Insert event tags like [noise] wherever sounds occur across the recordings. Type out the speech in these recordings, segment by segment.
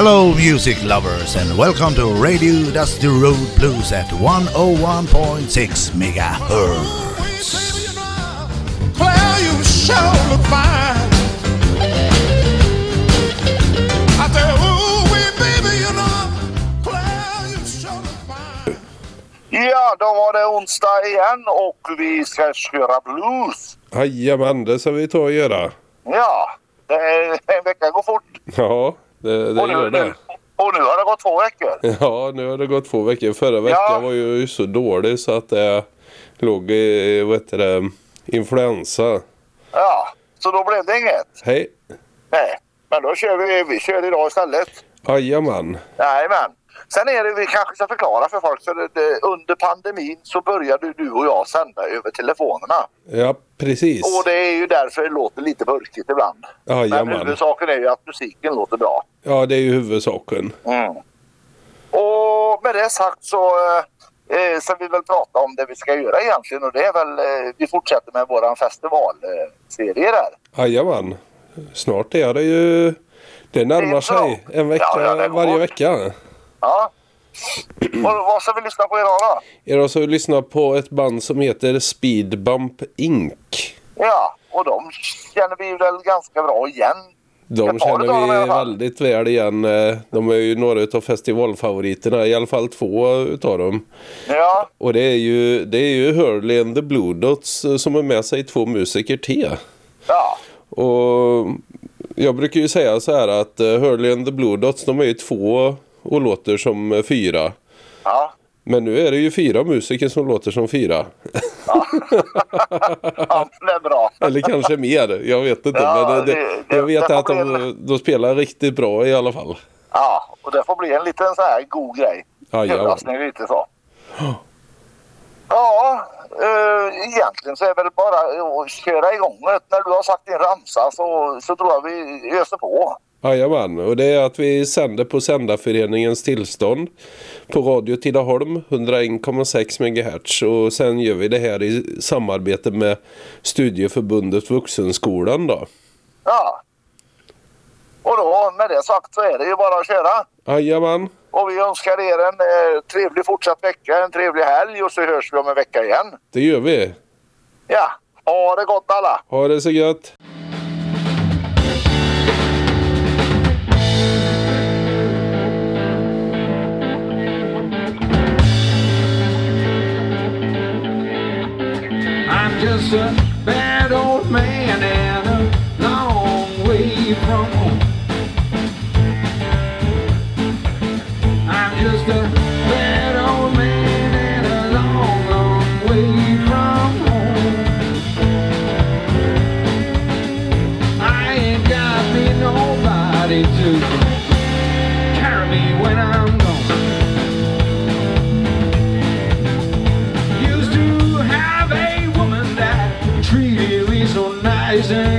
Hello, music lovers, and welcome to Radio Dusty Road Blues at 101.6 megahertz. Claire, you sure look fine. I said, ooh, wee, baby, you know, Claire, you sure look fine. Ja, då var det onsdag igen och vi ska köra blues. Jajamän, det ska vi ta och göra. Ja, det är, en vecka går fort. Ja, det, det och, nu, gör nu, det. och nu har det gått två veckor. [laughs] Ja, nu har det gått två veckor. Förra veckan Ja. var ju så dålig så att det låg i, vad heter det, influensa. Ja, så då blev det inget. Hej! Nej, men då kör vi, vi kör idag istället. Jajamän. Jajamän. Sen är det, vi kanske ska förklara för folk, så det, under pandemin så började du och jag sända över telefonerna. Ja, precis. Och det är ju därför det låter lite burkigt ibland. Men Jajamän. huvudsaken är ju att musiken låter bra. Ja, det är ju huvudsaken. Mm. Och med det sagt så eh, eh, ska vi väl prata om det vi ska göra egentligen och det är väl eh, vi fortsätter med våran festivalserie där. Jajamän. Snart är det ju... Det närmar Det är sig en vecka Ja, ja, varje vecka. Ja. Och vad ska vi lyssna på idag då? Idag så lyssna på ett band som heter Speed Bump Inc. Ja, och de känner vi väl ganska bra igen. De känner vi väldigt väl igen. Eh, De är ju några av festivalfavoriterna, i alla fall två utav dem. Ja, Och det är ju, det är ju Hurley and the Blue Dots eh, som är med sig två musiker till. ja, Och jag brukar ju säga så här att eh, Hurley and the Blue Dots de är ju två och låter som fyra. ja. Men nu är det ju fyra musiker som låter som fyra. ja det är bra. Eller kanske mer, jag vet inte. Ja, men det, det- jag vet att de, de spelar riktigt bra i alla fall. Ja, och det får bli en liten så här god grej. Överraskning lite så. Ja, eh, egentligen så är det väl bara att köra igång det. När du har sagt din ramsa så, så tror jag vi öser på. Jajamän, och det är att vi sänder på Sändarföreningens tillstånd på Radio Tidaholm 101,6 MHz och sen gör vi det här i samarbete med Studieförbundet Vuxenskolan då. Ja. Och då med det sagt så är det ju bara att köra. Jajamän, Och vi önskar er en eh, trevlig fortsatt vecka, en trevlig helg och så hörs vi om en vecka igen. det gör vi. Ja, ha det gott alla! Ha det så gött! sir. poison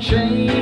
change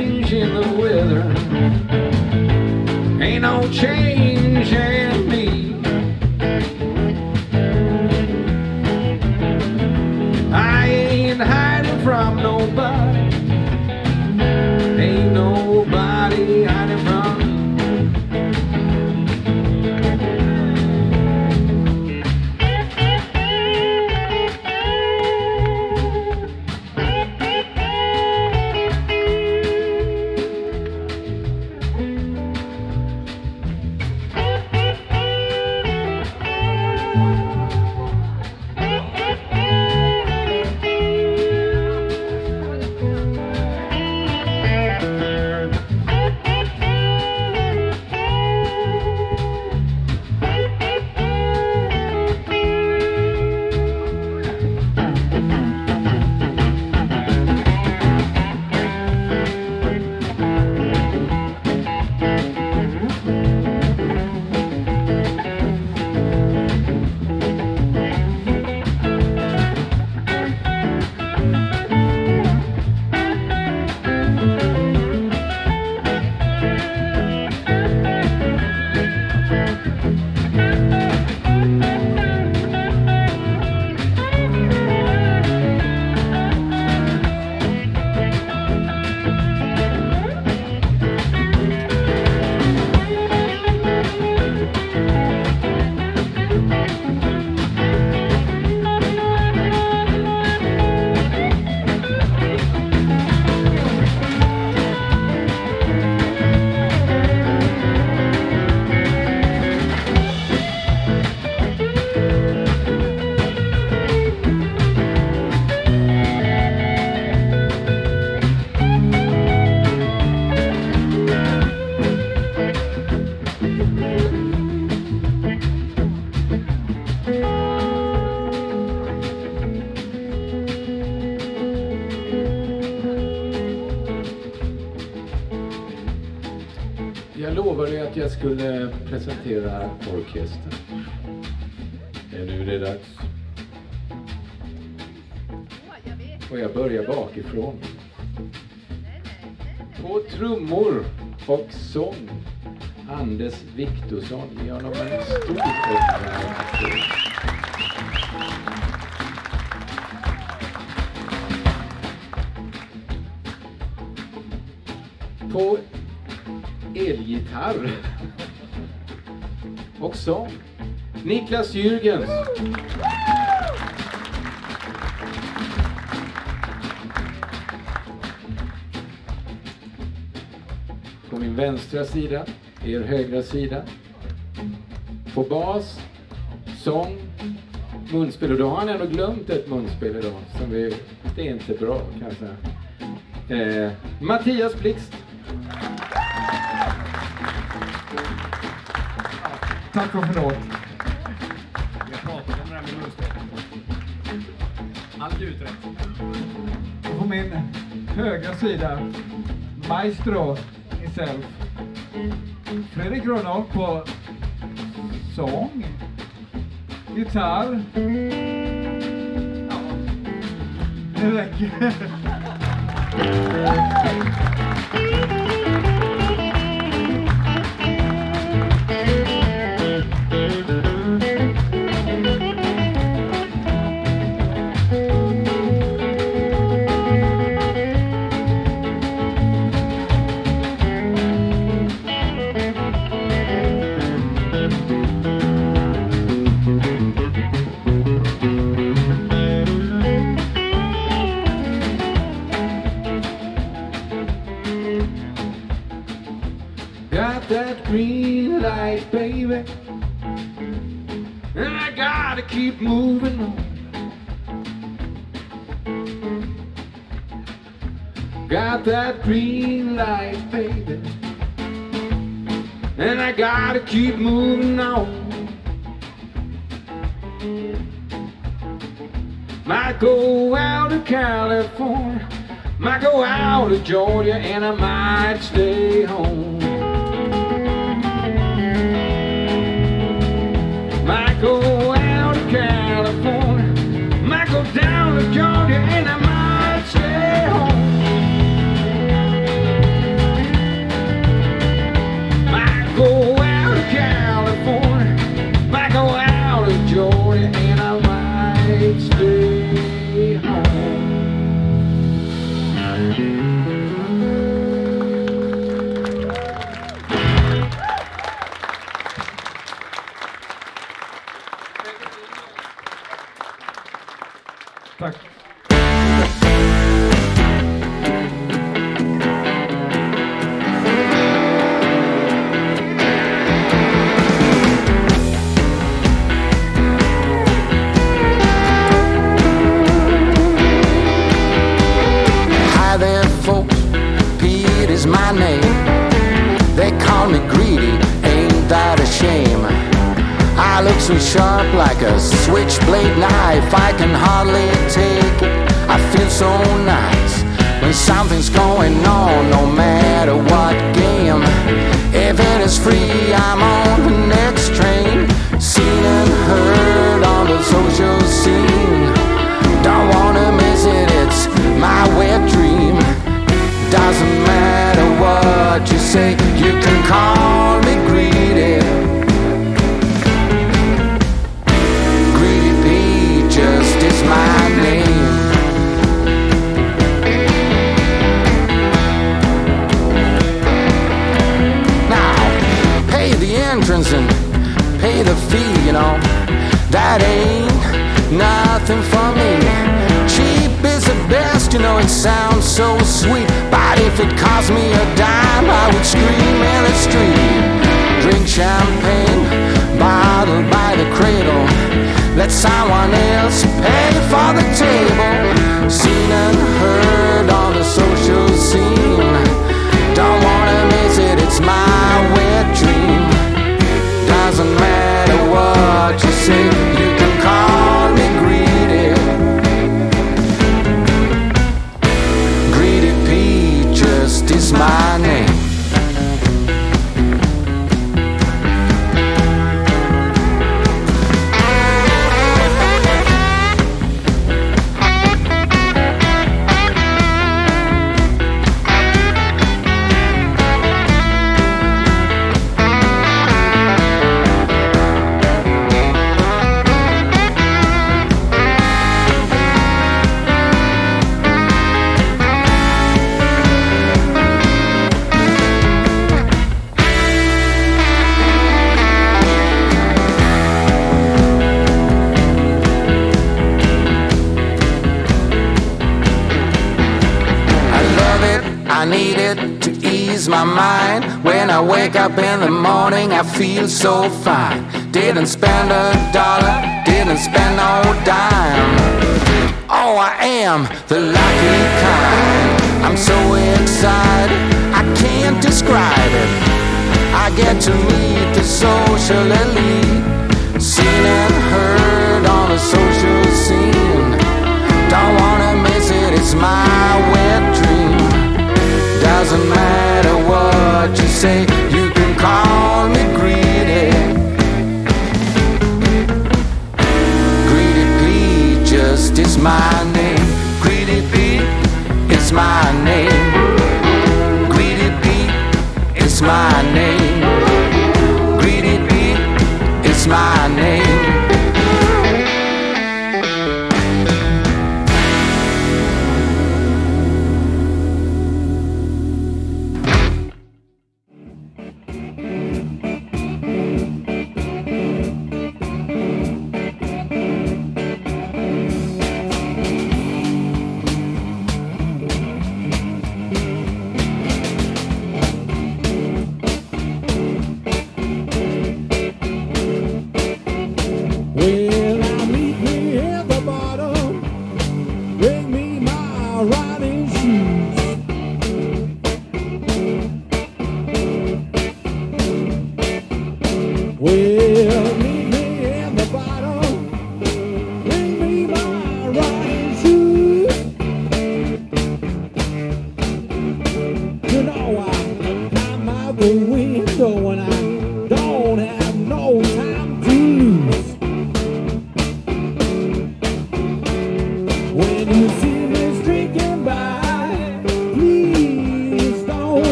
presenterar presentera orkestern. Är nu är det dags. Och jag börjar bakifrån. På trummor och sång. Anders Viktorsson. Ge honom en stor applåd. sång. Niklas Jürgens. På min vänstra sida, er högra sida. På bas, sång, munspel. Och då har han ändå glömt ett munspel idag. Som vi, det är inte bra kan jag säga. Eh, Mattias Blixt. Tack och förlåt. Jag pratade om det här med munstycken. Allt är utrett. Och på min högra sida, maestro himself. Fredrik Rönndahl på sång, gitarr. Ja, det räcker. Got that green light, baby. And I gotta keep moving on. Might go out to California, might go out to Georgia, and I might stay home. Might go Georgia and I'm say I need it to ease my mind. When I wake up in the morning, I feel so fine. Didn't spend a dollar, didn't spend no dime. Oh, I am the lucky kind. I'm so excited, I can't describe it. I get to meet the social elite, seen and heard on the social scene. Don't wanna miss it, it's my wet doesn't matter what you say, you can call me greedy. Greedy Pete just is my name. Greedy Pete is my name. Greedy Pete is my name.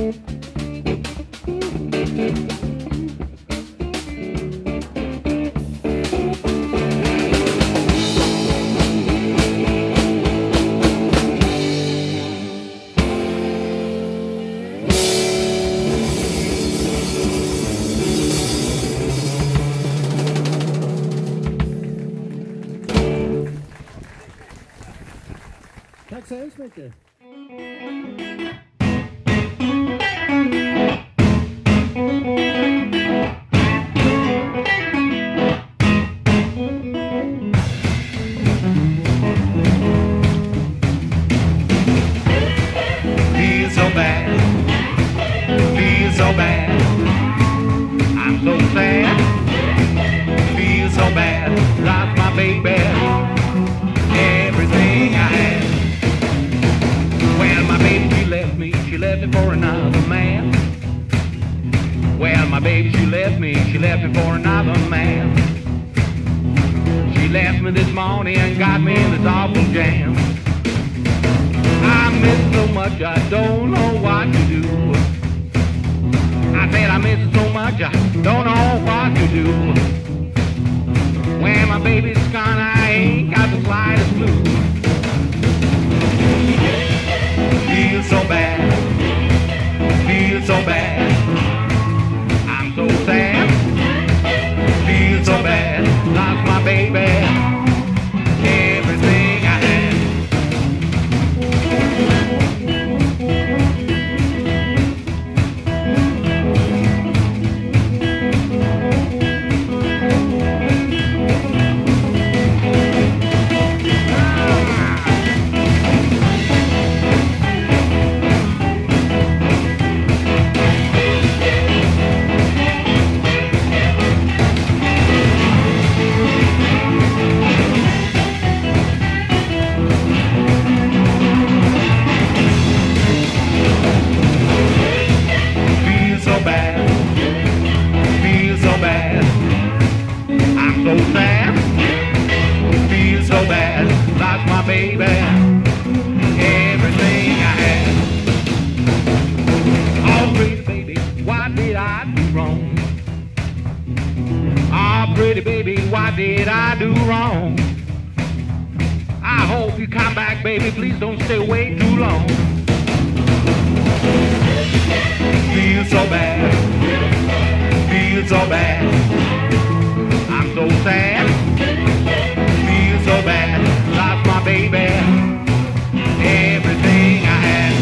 Thank you. You come back, baby. Please don't stay away too long. Feel so bad, feel so bad. I'm so sad, feel so bad. Lost my baby, everything I had.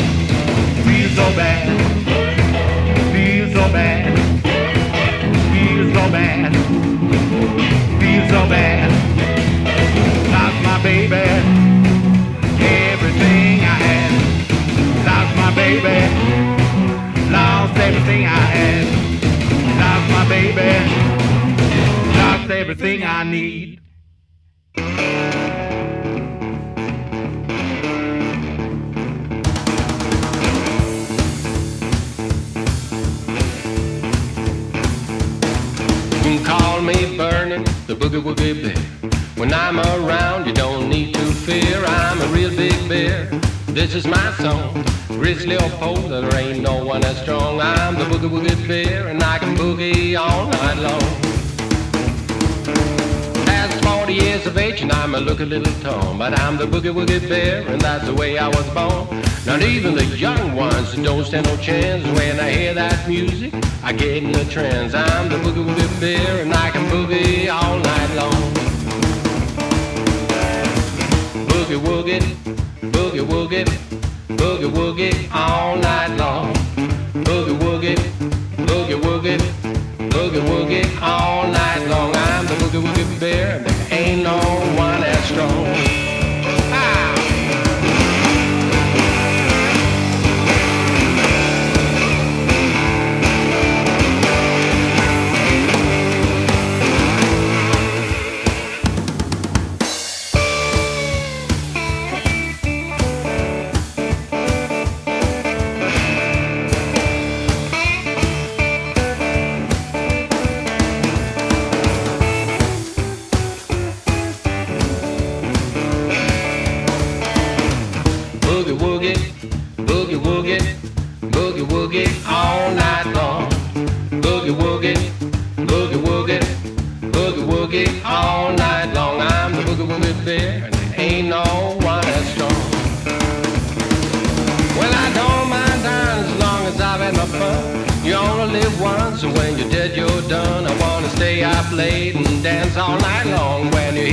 Feel so bad, feel so bad, feel so bad, feel so bad. Lost my baby, baby. Lost everything I had. Lost my baby. Lost everything I need. You can call me Burning, the boogie woogie bear. When I'm around, you don't need to fear. I'm a real big bear. This is my song. Grizzly or polar, there ain't no one as strong. I'm the boogie woogie bear, and I can boogie all night long. Past 40 years of age, and I might look a little tall, but I'm the boogie woogie bear, and that's the way I was born. Not even the young ones don't stand no chance when I hear that music. I get in the trance. I'm the boogie woogie bear, and I can boogie all night long. Boogie woogie, boogie woogie, boogie woogie all night long. Boogie woogie, boogie woogie, boogie woogie all night long. I'm the boogie woogie bear, there ain't no one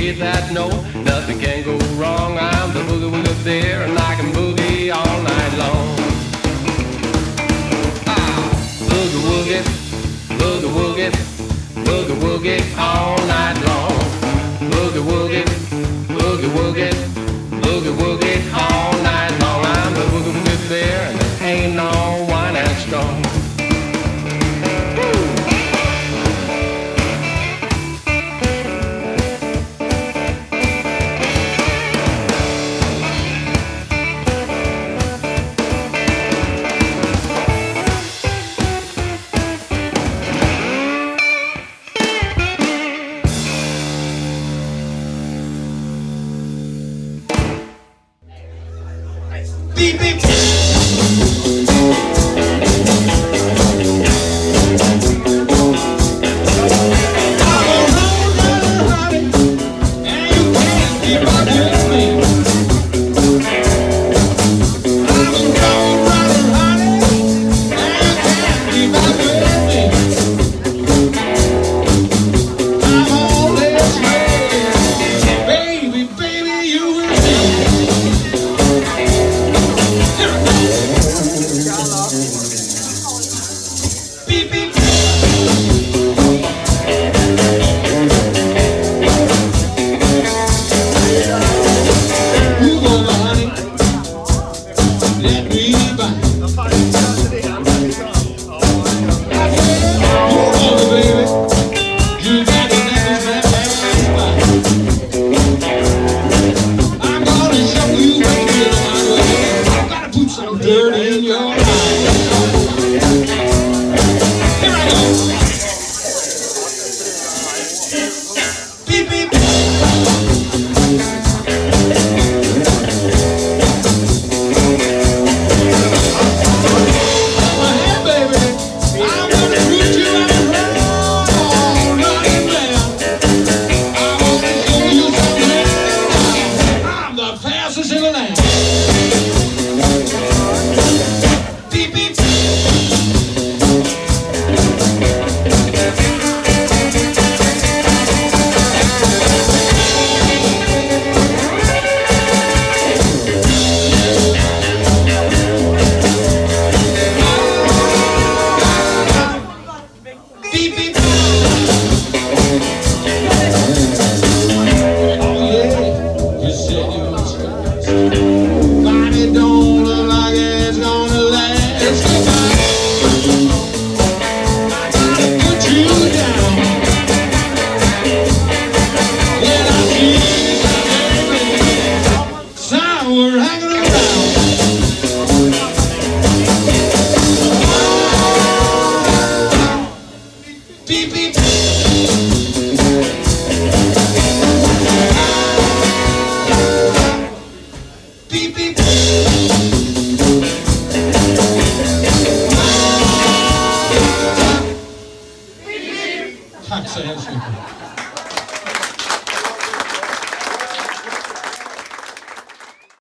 hit that note, nothing can go wrong. I'm the boogie woogie bear, and I can boogie all night long. Ah, boogie woogie, boogie woogie, boogie woogie all night long.